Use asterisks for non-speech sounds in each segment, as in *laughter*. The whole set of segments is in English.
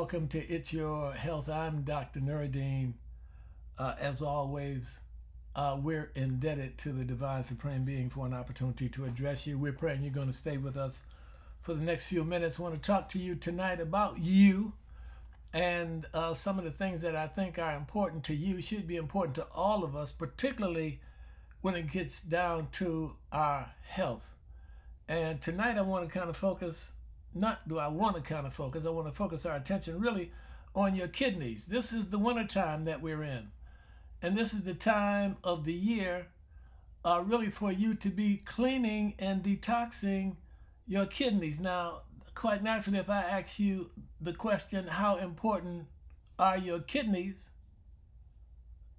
Welcome to It's Your Health. I'm Dr. Nuruddin. Uh, as always, uh, we're indebted to the Divine Supreme Being for an opportunity to address you. We're praying you're going to stay with us for the next few minutes. I want to talk to you tonight about you and uh, some of the things that I think are important to you, should be important to all of us, particularly when it gets down to our health. And tonight I want to kind of focus, not do I want to kind of focus, I want to focus our attention really on your kidneys. This is the winter time that we're in. And this is the time of the year uh, really for you to be cleaning and detoxing your kidneys. Now, quite naturally, if I ask you the question, how important are your kidneys?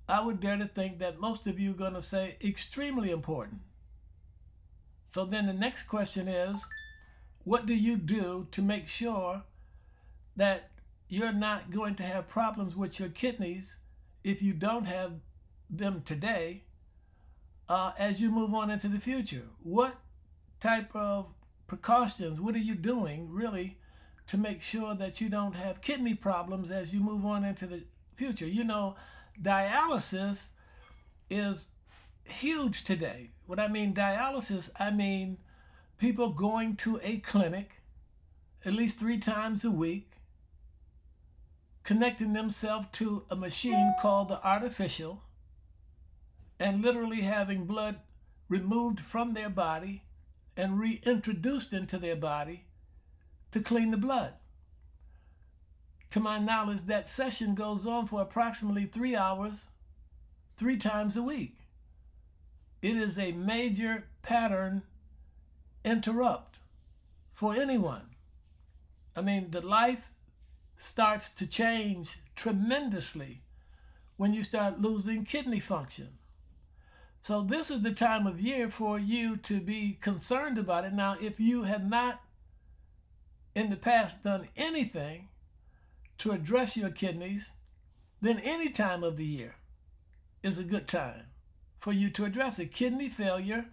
I would dare to think that most of you are going to say extremely important. So then the next question is, what do you do to make sure that you're not going to have problems with your kidneys if you don't have them today uh, as you move on into the future? What type of precautions, what are you doing really to make sure that you don't have kidney problems as you move on into the future? You know, dialysis is huge today. What I mean dialysis, I mean people going to a clinic at least three times a week connecting themselves to a machine called the artificial and literally having blood removed from their body and reintroduced into their body to clean the blood. To my knowledge, that session goes on for approximately three hours, three times a week. It is a major pattern interrupt for anyone. I mean, the life starts to change tremendously when you start losing kidney function. So this is the time of year for you to be concerned about it. Now, if you have not in the past done anything to address your kidneys, then any time of the year is a good time for you to address it. Kidney failure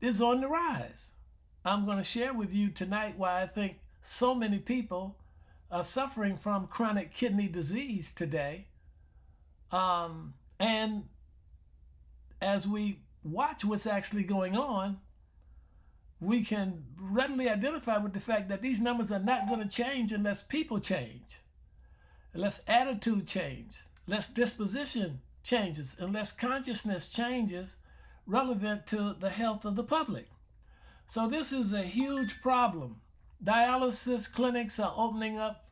is on the rise. I'm going to share with you tonight why I think so many people are suffering from chronic kidney disease today. Um, and as we watch what's actually going on, we can readily identify with the fact that these numbers are not going to change unless people change, unless attitude change, unless disposition changes, unless consciousness changes relevant to the health of the public. So this is a huge problem. Dialysis clinics are opening up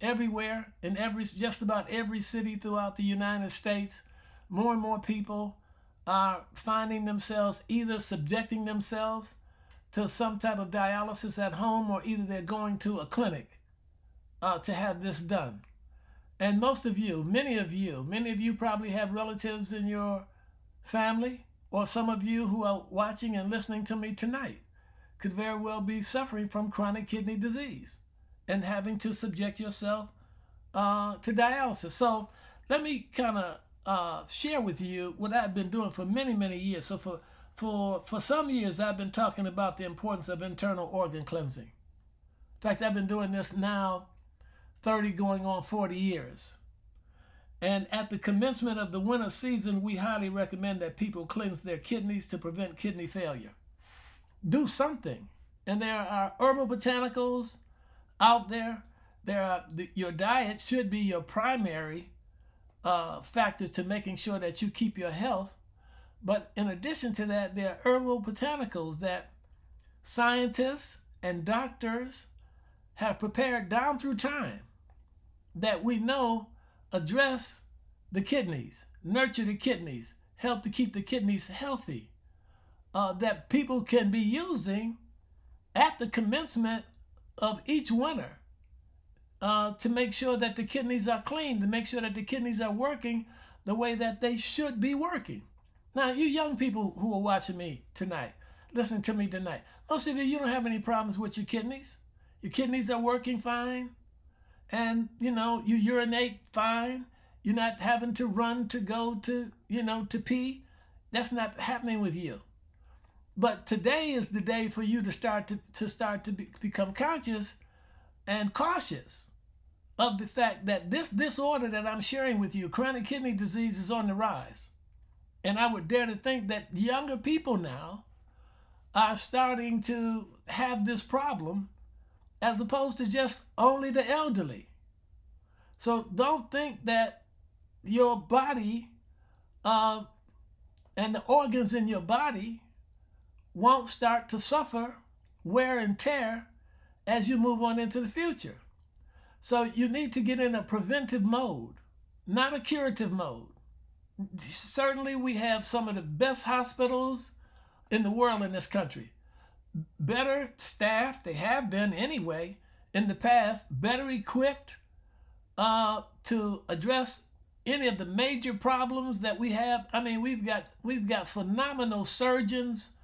everywhere in every just about every city throughout the United States. More and more people are finding themselves either subjecting themselves to some type of dialysis at home or either they're going to a clinic uh, to have this done. And most of you, many of you, many of you probably have relatives in your family, or some of you who are watching and listening to me tonight could very well be suffering from chronic kidney disease and having to subject yourself uh, to dialysis. So let me kind of uh, share with you what I've been doing for many, many years. So for for for some years, I've been talking about the importance of internal organ cleansing. In fact, I've been doing this now 30 going on 40 years. And at the commencement of the winter season, we highly recommend that people cleanse their kidneys to prevent kidney failure. Do something. And there are herbal botanicals, out there. There are the, your diet should be your primary uh, factor to making sure that you keep your health. But in addition to that, there are herbal botanicals that scientists and doctors have prepared down through time that we know address the kidneys, nurture the kidneys, help to keep the kidneys healthy, uh, that people can be using at the commencement of each winter uh, to make sure that the kidneys are clean, to make sure that the kidneys are working the way that they should be working. Now, you young people who are watching me tonight, listening to me tonight, most of you, you don't have any problems with your kidneys. Your kidneys are working fine. And, you know, you urinate fine. You're not having to run to go to, you know, to pee. That's not happening with you. But today is the day for you to start to, to start to be, become conscious and cautious of the fact that this disorder that I'm sharing with you, chronic kidney disease, is on the rise. And I would dare to think that younger people now are starting to have this problem as opposed to just only the elderly. So don't think that your body uh, and the organs in your body won't start to suffer wear and tear as you move on into the future. So you need to get in a preventive mode, not a curative mode. Certainly, we have some of the best hospitals in the world in this country. Better staffed, they have been anyway in the past, better equipped uh, to address any of the major problems that we have. I mean, we've got we've got phenomenal surgeons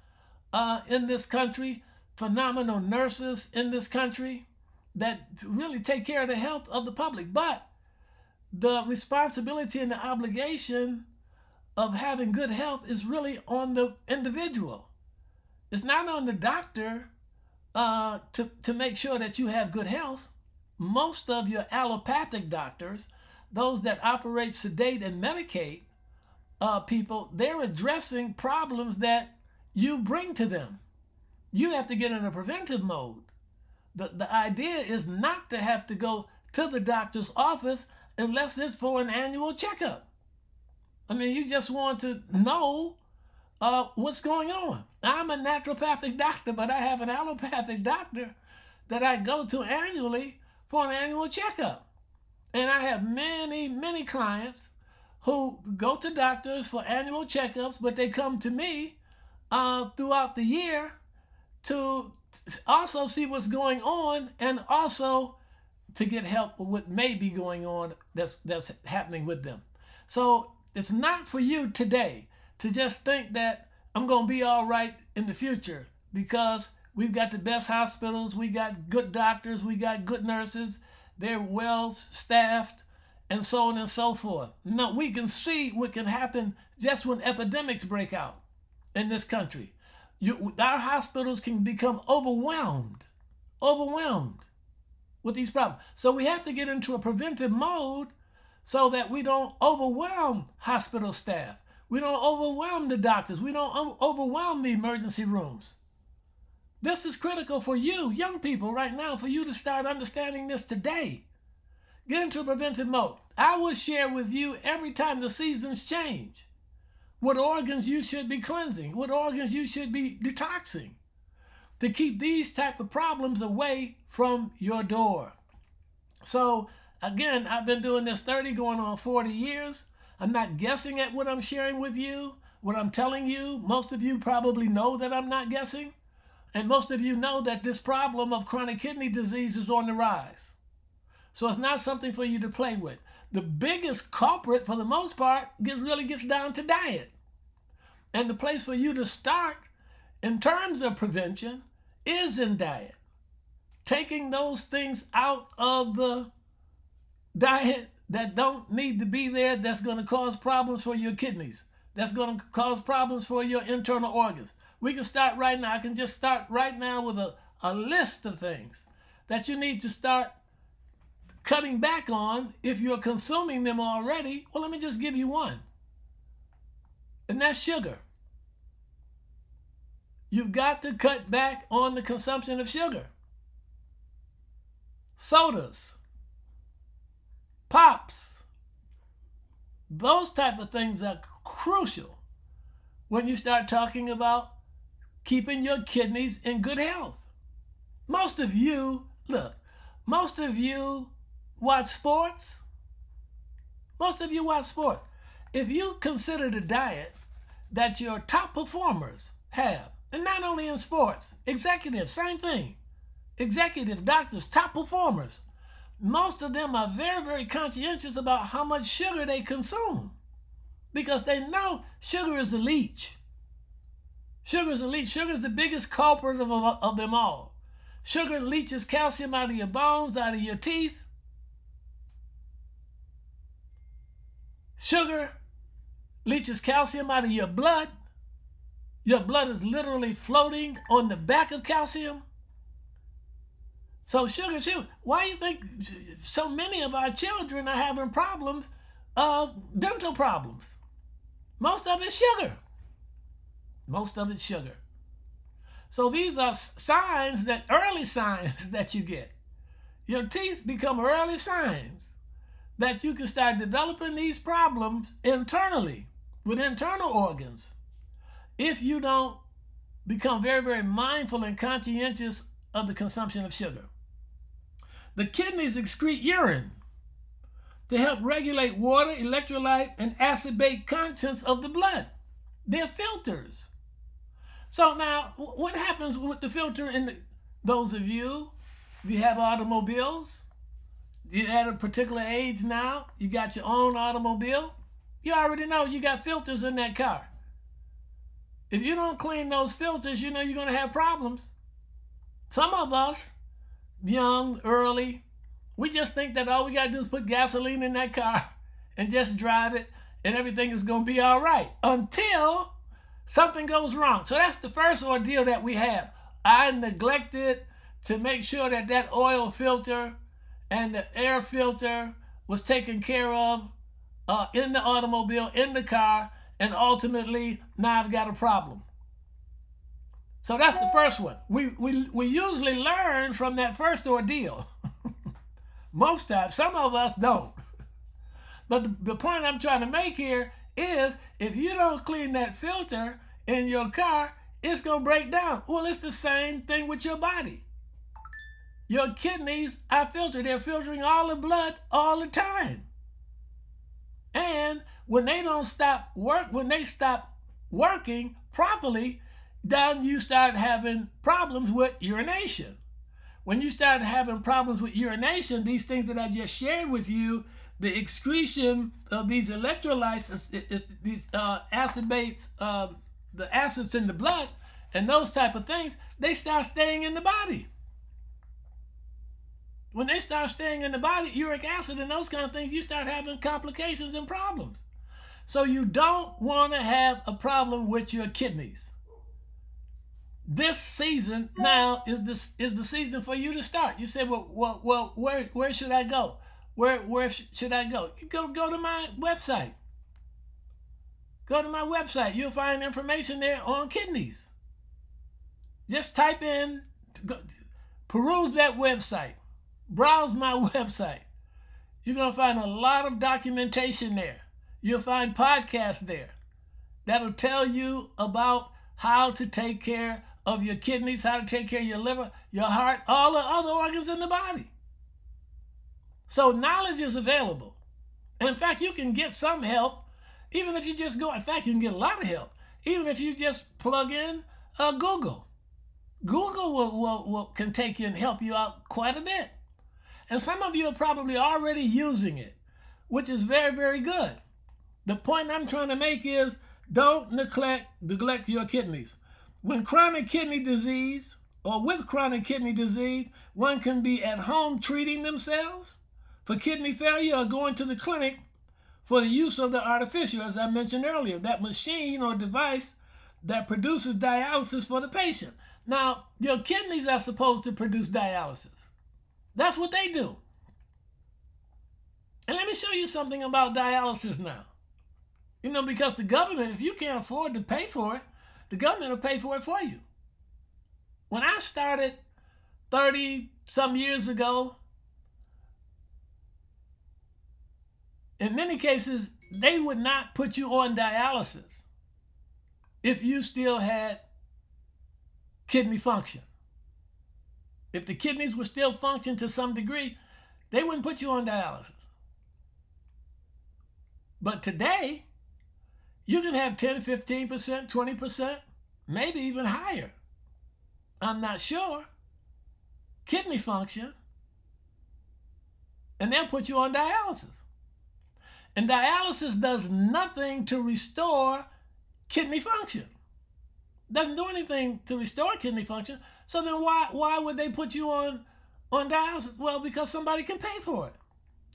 uh, in this country, phenomenal nurses in this country that really take care of the health of the public. But the responsibility and the obligation of having good health is really on the individual. It's not on the doctor uh, to, to make sure that you have good health. Most of your allopathic doctors, those that operate, sedate, and medicate uh, people, they're addressing problems that you bring to them. You have to get in a preventive mode. The, the idea is not to have to go to the doctor's office unless it's for an annual checkup. I mean, you just want to know uh, what's going on. I'm a naturopathic doctor, but I have an allopathic doctor that I go to annually for an annual checkup. And I have many, many clients who go to doctors for annual checkups, but they come to me uh, throughout the year to also see what's going on and also to get help with what may be going on that's that's happening with them. So it's not for you today to just think that I'm going to be all right in the future because we've got the best hospitals, we got good doctors, we got good nurses, they're well staffed, and so on and so forth. Now, we can see what can happen just when epidemics break out in this country. You, our hospitals can become overwhelmed, overwhelmed with these problems. So we have to get into a preventive mode so that we don't overwhelm hospital staff. We don't overwhelm the doctors. We don't overwhelm the emergency rooms. This is critical for you, young people, right now, for you to start understanding this today. Get into a preventive mode. I will share with you every time the seasons change what organs you should be cleansing, what organs you should be detoxing to keep these type of problems away from your door. So again, I've been doing this 30 going on 40 years. I'm not guessing at what I'm sharing with you, what I'm telling you. Most of you probably know that I'm not guessing. And most of you know that this problem of chronic kidney disease is on the rise. So it's not something for you to play with. The biggest culprit, for the most part, gets, really gets down to diet. And the place for you to start in terms of prevention is in diet. Taking those things out of the diet that don't need to be there, that's going to cause problems for your kidneys, that's going to cause problems for your internal organs. We can start right now. I can just start right now with a, a list of things that you need to start cutting back on if you're consuming them already. Well, let me just give you one, and that's sugar. You've got to cut back on the consumption of sugar. Sodas, pops, those type of things are crucial when you start talking about keeping your kidneys in good health. Most of you, look, most of you watch sports. Most of you watch sport. If you consider the diet that your top performers have, and not only in sports, executives, same thing. Executives, doctors, top performers. Most of them are very, very conscientious about how much sugar they consume because they know sugar is a leech. Sugar is a leech. Sugar is the biggest culprit of, of them all. Sugar leaches calcium out of your bones, out of your teeth. Sugar leaches calcium out of your blood. Your blood is literally floating on the back of calcium. So sugar, sugar. Why do you think so many of our children are having problems, uh, dental problems? Most of it's sugar. Most of it's sugar. So these are signs that early *laughs* signs that you get. Your teeth become early signs that you can start developing these problems internally with internal organs if you don't become very, very mindful and conscientious of the consumption of sugar. The kidneys excrete urine to help regulate water, electrolyte, and acid-base contents of the blood. They're filters. So now, what happens with the filter in the, those of you, do you have automobiles? You're at a particular age now, you got your own automobile. You already know you got filters in that car. If you don't clean those filters, you know you're going to have problems. Some of us, young, early, we just think that all we got to do is put gasoline in that car *laughs* and just drive it and everything is going to be all right until something goes wrong. So that's the first ordeal that we have. I neglected to make sure that that oil filter and the air filter was taken care of uh, in the automobile, in the car, and ultimately now I've got a problem. So that's the first one. We, we, we usually learn from that first ordeal. *laughs* Most times, some of us don't. But the, the point I'm trying to make here is if you don't clean that filter in your car, it's going to break down. Well, it's the same thing with your body. Your kidneys are filtered. They're filtering all the blood all the time. And when they don't stop work, when they stop working properly, then you start having problems with urination. When you start having problems with urination, these things that I just shared with you, the excretion of these electrolytes, these uh, acid base, uh, the acids in the blood, and those type of things, they start staying in the body. When they start staying in the body, uric acid and those kind of things, you start having complications and problems. So you don't want to have a problem with your kidneys. This season now is this is the season for you to start. You say, well, well, well where where should I go? Where where sh- should I go? You go go to my website. Go to my website. You'll find information there on kidneys. Just type in, go, peruse that website browse my *laughs* website. You're to find a lot of documentation there. You'll find podcasts there that'll tell you about how to take care of your kidneys, how to take care of your liver, your heart, all the other organs in the body. So knowledge is available. In fact, you can get some help even if you just go. In fact, you can get a lot of help even if you just plug in uh, Google. Google will, will, will, can take you and help you out quite a bit. And some of you are probably already using it, which is very, very good. The point I'm trying to make is don't neglect, neglect your kidneys. When chronic kidney disease or with chronic kidney disease, one can be at home treating themselves for kidney failure or going to the clinic for the use of the artificial, as I mentioned earlier, that machine or device that produces dialysis for the patient. Now, your kidneys are supposed to produce dialysis. That's what they do. And let me show you something about dialysis now. You know, because the government, if you can't afford to pay for it, the government will pay for it for you. When I started 30 some years ago, in many cases, they would not put you on dialysis if you still had kidney function. If the kidneys were still functioning to some degree, they wouldn't put you on dialysis. But today, you can have 10, 15%, 20%, maybe even higher. I'm not sure. Kidney function. And they'll put you on dialysis. And dialysis does nothing to restore kidney function. Doesn't do anything to restore kidney function. So then why why would they put you on on dialysis? Well, because somebody can pay for it.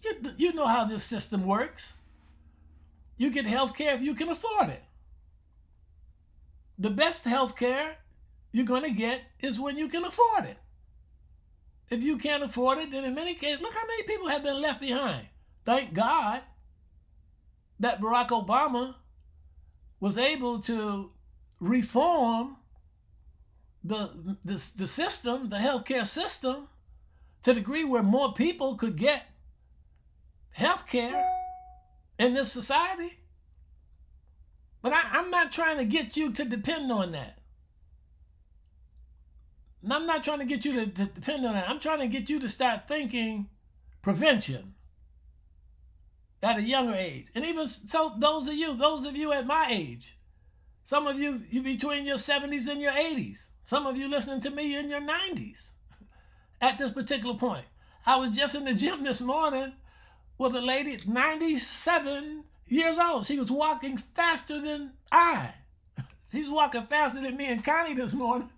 You, you know how this system works. You get health care if you can afford it. The best health care you're going to get is when you can afford it. if you can't afford it, then in many cases, look how many people have been left behind. Thank God that Barack Obama was able to reform the, the, the system, the healthcare system, to the degree where more people could get healthcare in this society. But I, I'm not trying to get you to depend on that. And I'm not trying to get you to, to depend on that. I'm trying to get you to start thinking prevention at a younger age. And even so, those of you, those of you at my age, some of you, you between your 70s and your 80s. Some of you listening to me in your 90s *laughs* at this particular point. I was just in the gym this morning with a lady, 97 years old. She was walking faster than I. *laughs* She's walking faster than me and Connie this morning.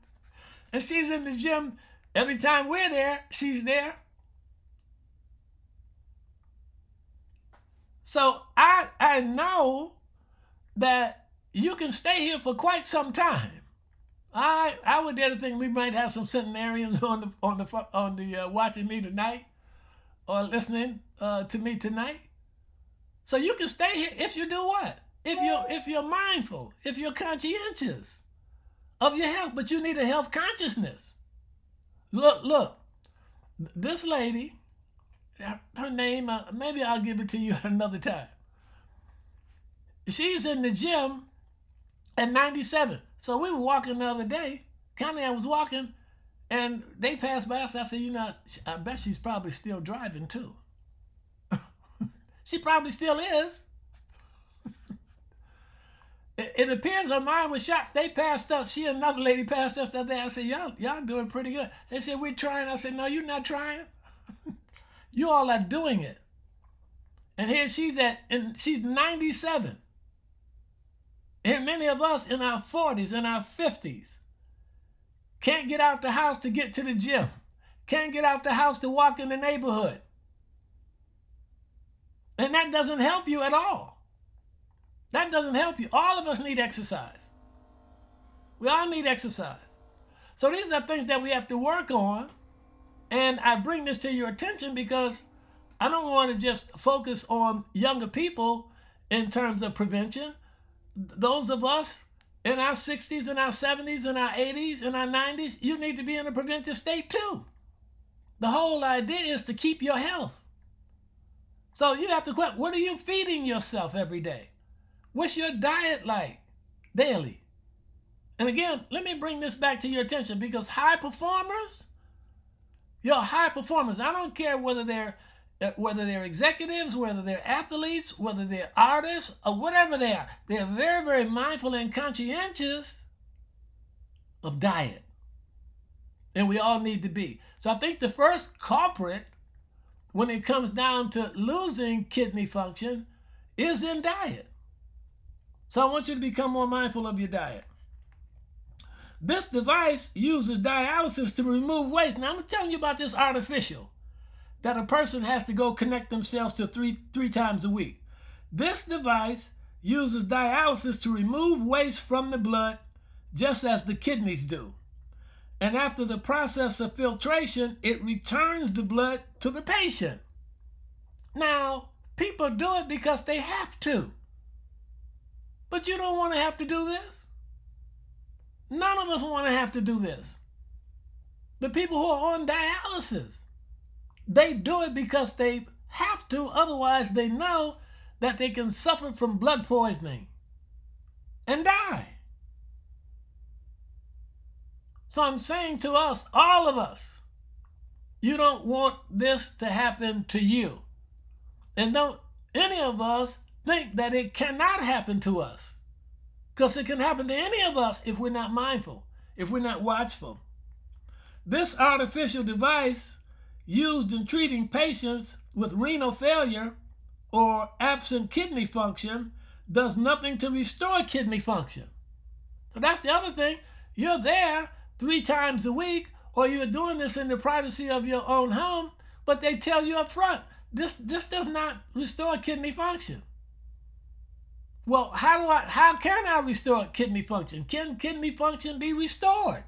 And she's in the gym. Every time we're there, she's there. So I I know that you can stay here for quite some time. I I would dare to think we might have some centenarians on the on the on the uh, watching me tonight or listening uh, to me tonight. So you can stay here if you do what? If you're if you're mindful, if you're conscientious of your health, but you need a health consciousness. Look, look, this lady, her name, uh, maybe I'll give it to you *laughs* another time. She's in the gym at 97. So we were walking the other day. Connie, I was walking, and they passed by us. I said, you know, I bet she's probably still driving too. She probably still is. It, it appears her mind was shot. They passed us. She and another lady passed us that day. I said, y'all, y'all doing pretty good. They said, we're trying. I said, no, you're not trying. *laughs* you all are doing it. And here she's at, and she's 97. And many of us in our 40s, in our 50s, can't get out the house to get to the gym, can't get out the house to walk in the neighborhood. And that doesn't help you at all. That doesn't help you. All of us need exercise. We all need exercise. So these are things that we have to work on. And I bring this to your attention because I don't want to just focus on younger people in terms of prevention. Those of us in our 60s and our 70s and our 80s and our 90s, you need to be in a preventive state too. The whole idea is to keep your health. So you have to question what are you feeding yourself every day? What's your diet like daily? And again, let me bring this back to your attention because high performers, your high performers, I don't care whether they're uh, whether they're executives, whether they're athletes, whether they're artists, or whatever they are, they're very, very mindful and conscientious of diet. And we all need to be. So I think the first culprit when it comes down to losing kidney function is in diet. So I want you to become more mindful of your diet. This device uses dialysis to remove waste. Now I'm telling you about this artificial that a person has to go connect themselves to three three times a week. This device uses dialysis to remove waste from the blood just as the kidneys do. And after the process of filtration, it returns the blood to the patient. Now, people do it because they have to. But you don't want to have to do this. None of us want to have to do this. The people who are on dialysis, they do it because they have to, otherwise, they know that they can suffer from blood poisoning and die. So I'm saying to us, all of us, you don't want this to happen to you. And don't any of us think that it cannot happen to us. Because it can happen to any of us if we're not mindful, if we're not watchful. This artificial device used in treating patients with renal failure or absent kidney function does nothing to restore kidney function. So that's the other thing. You're there three times a week, or you're doing this in the privacy of your own home, but they tell you up front this, this does not restore kidney function. Well, how do I how can I restore kidney function? Can kidney function be restored?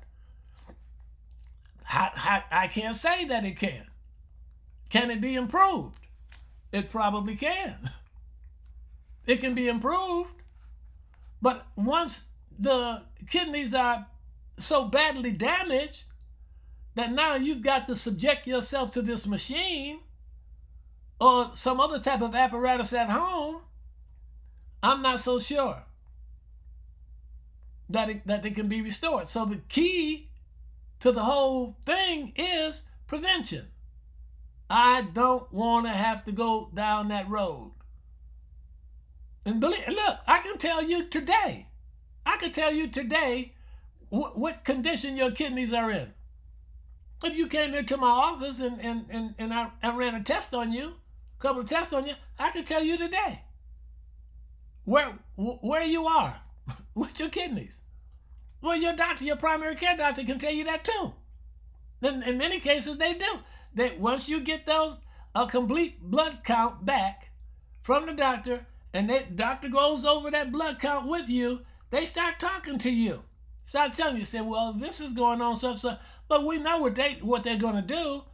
I, I, I can't say that it can. Can it be improved? It probably can. *laughs* It can be improved. But once the kidneys are so badly damaged that now you've got to subject yourself to this machine or some other type of apparatus at home, I'm not so sure that it, that it can be restored. So the key to the whole thing is prevention. I don't want to have to go down that road. And believe, look, I can tell you today, I can tell you today wh- what condition your kidneys are in. If you came into my office and, and, and, and I, I ran a test on you, a couple of tests on you, I can tell you today where where you are *laughs* with your kidneys. Well, your doctor, your primary care doctor can tell you that too. In, in many cases, they do. That once you get those a complete blood count back from the doctor, and that doctor goes over that blood count with you, they start talking to you. Start telling you, say, well, this is going on, so so. But we know what they what they're gonna do,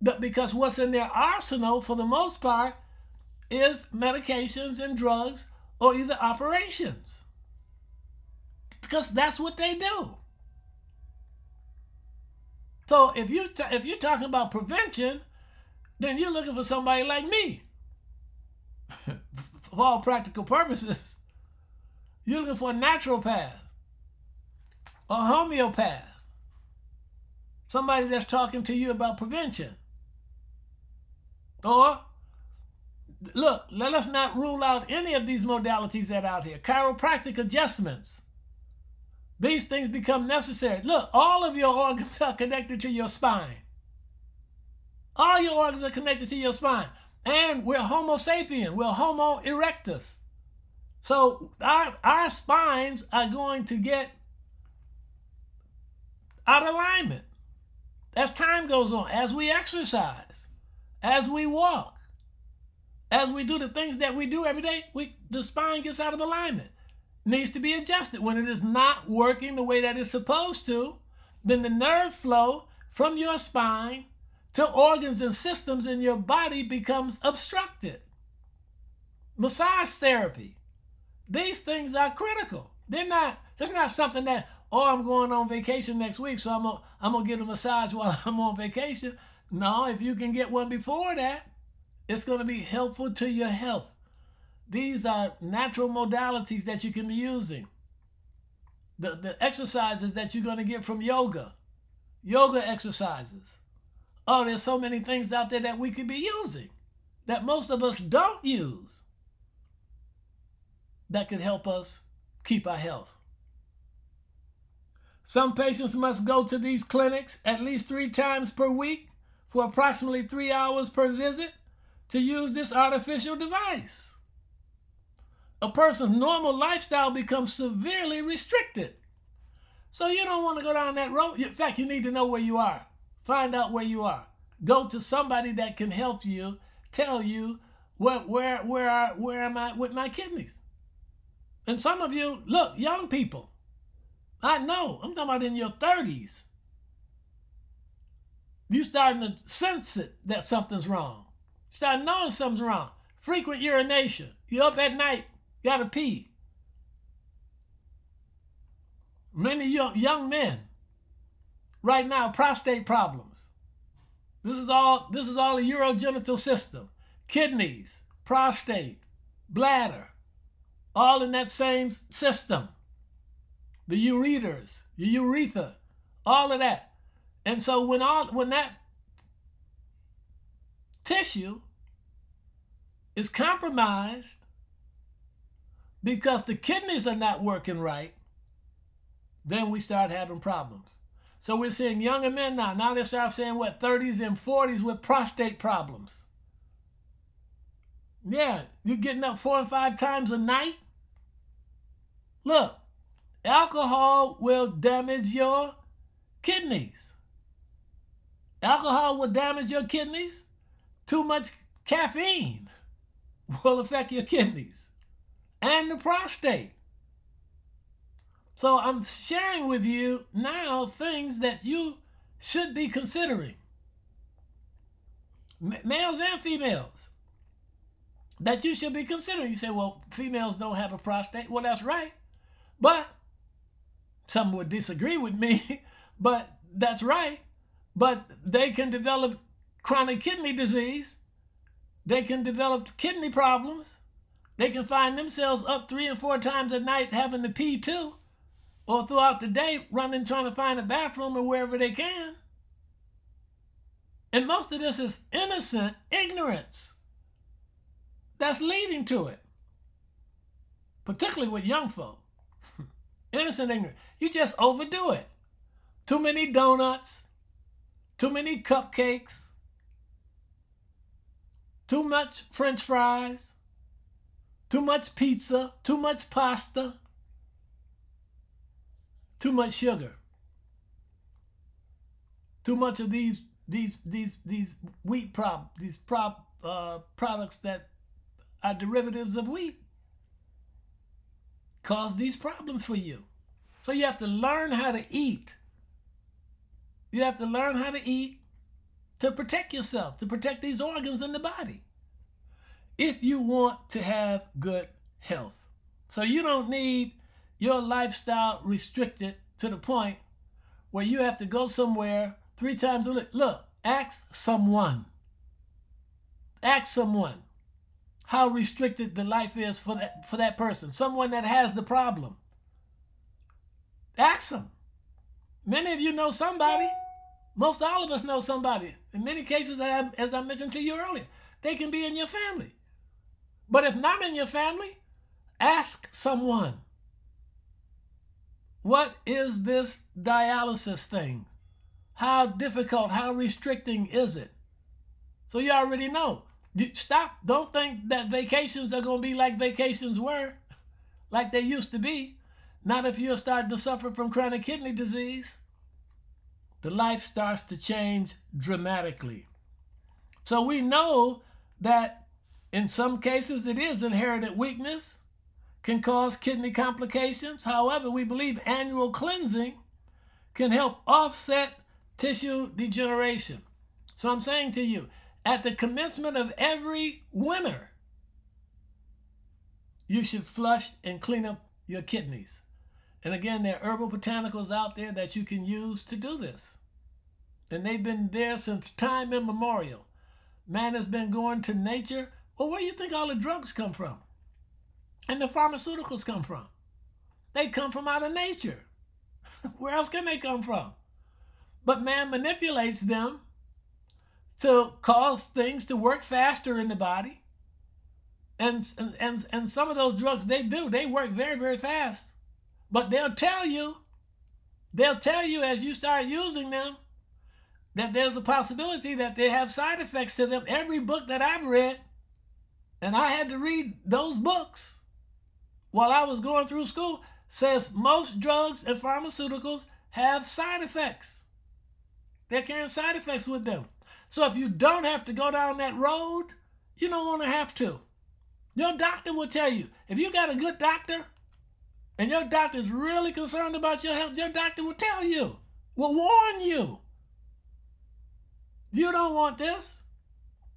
but because what's in their arsenal for the most part is medications and drugs or either operations. Because that's what they do. So if you t- if you're talking about prevention, then you're looking for somebody like me. *laughs* for all practical purposes, you're looking for a naturopath, a homeopath, somebody that's talking to you about prevention. Or look, let us not rule out any of these modalities that are out here. Chiropractic adjustments. These things become necessary. Look, all of your organs are connected to your spine. All your organs are connected to your spine. And we're Homo sapien, we're Homo erectus. So our, our spines are going to get out of alignment as time goes on, as we exercise, as we walk as we do the things that we do every day, we the spine gets out of alignment. Needs to be adjusted. When it is not working the way that it's supposed to, then the nerve flow from your spine to organs and systems in your body becomes obstructed. Massage therapy. These things are critical. They're not, it's not something that, oh, I'm going on vacation next week, so I'm gonna, I'm gonna get a massage while *laughs* I'm on vacation. No, if you can get one before that, it's to be helpful to your health. These are natural modalities that you can be using. The, the exercises that you're to get from yoga, yoga exercises. Oh, there's so many things out there that we could be using that most of us don't use that could help us keep our health. Some patients must go to these clinics at least three times per week for approximately three hours per visit to use this artificial device. A person's normal lifestyle becomes severely restricted. So you don't want to go down that road. In fact, you need to know where you are. Find out where you are. Go to somebody that can help you, tell you where where where where am I with my kidneys. And some of you, look, young people, I know, I'm talking about in your 30s. You starting to sense it that something's wrong. Start knowing something's wrong. Frequent urination. You're up at night, you gotta pee. Many young, young men right now prostate problems. This is all this is all the urogenital system. Kidneys, prostate, bladder, all in that same system. The ureters, the urethra, all of that. And so when all when that tissue is compromised because the kidneys are not working right, then we start having problems. So we're seeing younger men now. Now they start saying what 30s and 40s with prostate problems. Yeah, you're getting up four and five times a night. Look, alcohol will damage your kidneys. Alcohol will damage your kidneys too much caffeine will affect your kidneys and the prostate. So I'm sharing with you now things that you should be considering, males and females, that you should be considering. You say, well, females don't have a prostate. Well, that's right. But some would disagree with me, *laughs* but that's right. But they can develop chronic kidney disease. They can develop kidney problems. They can find themselves up three and four times a night having to pee too, or throughout the day running trying to find a bathroom or wherever they can. And most of this is innocent ignorance that's leading to it, particularly with young folk. *laughs* innocent ignorance. You just overdo it. Too many donuts, too many cupcakes, too much french fries, too much pizza, too much pasta, too much sugar. Too much of these these these these wheat prop these prop uh, products that are derivatives of wheat cause these problems for you. So you have to learn how to eat. You have to learn how to eat to protect yourself, to protect these organs in the body. If you want to have good health. So you don't need your lifestyle restricted to the point where you have to go somewhere three times a week. Look, ask someone. Ask someone how restricted the life is for that for that person. Someone that has the problem. Ask them. Many of you know somebody. Most all of us know somebody. In many cases, as I mentioned to you earlier, they can be in your family. But if not in your family, ask someone. What is this dialysis thing? How difficult, how restricting is it? So you already know. Stop. Don't think that vacations are going to be like vacations were, like they used to be. Not if you're starting to suffer from chronic kidney disease. The life starts to change dramatically. So we know that in some cases it is inherited weakness, can cause kidney complications. However, we believe annual cleansing can help offset tissue degeneration. So I'm saying to you, at the commencement of every winter, you should flush and clean up your kidneys. And again, there are herbal botanicals out there that you can use to do this. And they've been there since time immemorial. Man has been going to nature. Well, where do you think all the drugs come from? And the pharmaceuticals come from? They come from out of nature. *laughs* where else can they come from? But man manipulates them to cause things to work faster in the body. And, and, and some of those drugs, they do, they work very, very fast. But they'll tell you, they'll tell you as you start using them that there's a possibility that they have side effects to them. Every book that I've read, and I had to read those books while I was going through school, says most drugs and pharmaceuticals have side effects. They're carrying side effects with them. So if you don't have to go down that road, you don't want to have to. Your doctor will tell you. If you got a good doctor, and your doctor is really concerned about your health, your doctor will tell you, will warn you. You don't want this.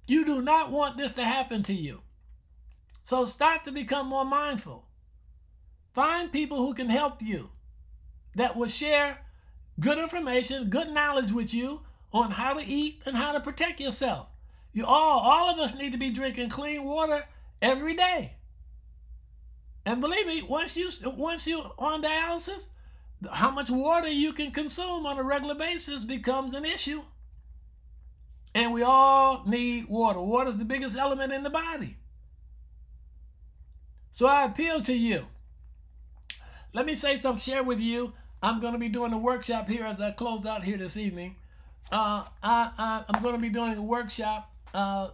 You do not want this to happen to you. So start to become more mindful. Find people who can help you that will share good information, good knowledge with you on how to eat and how to protect yourself. You all, all of us need to be drinking clean water every day. And believe me, once you once you on dialysis, how much water you can consume on a regular basis becomes an issue. And we all need water. Water is the biggest element in the body. So I appeal to you. Let me say something, share with you. I'm going to be doing a workshop here as I close out here this evening. Uh, I, I, am going to be doing a workshop uh,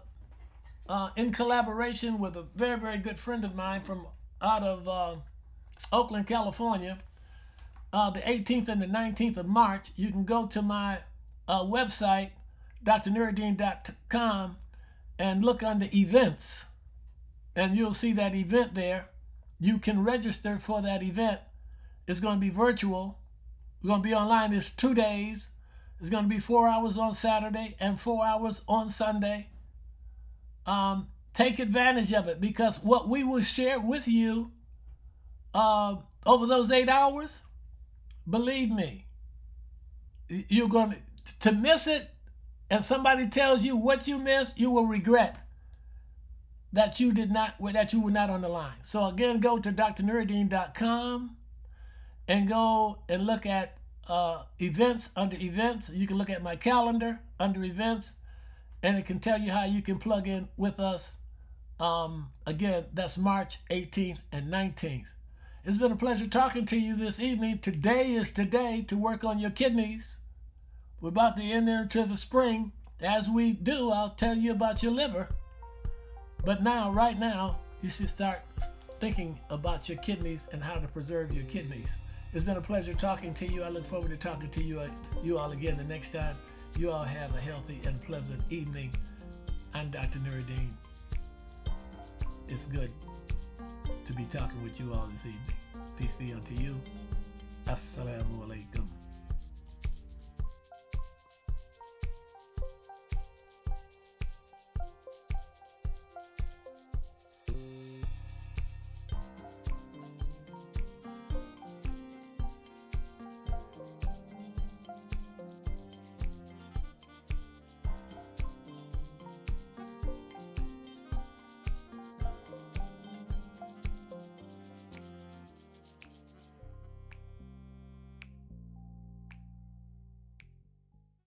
uh, in collaboration with a very, very good friend of mine from out of uh, Oakland, California, uh, the 18th and the 19th of March. You can go to my uh, website, drnuruddin.com, and look under events, and you'll see that event there. You can register for that event. It's going to be virtual. It's going to be online. It's two days. It's going to be four hours on Saturday and four hours on Sunday. Um, take advantage of it because what we will share with you uh, over those eight hours, believe me, you're going to, miss it and somebody tells you what you missed, you will regret that you did not that you were not on the line. So again, go to drnuruddin.com and go and look at uh, events under events. You can look at my calendar under events, and it can tell you how you can plug in with us. Um, again, that's March 18th and 19th. It's been a pleasure talking to you this evening. Today is today to work on your kidneys. We're about to enter into the spring. As we do, I'll tell you about your liver. But now, right now, you should start thinking about your kidneys and how to preserve your kidneys. It's been a pleasure talking to you. I look forward to talking to you, uh, you all again the next time. You all have a healthy and pleasant evening. I'm Dr. Nuruddin. It's good to be talking with you all this evening. Peace be unto you. Assalamu alaikum.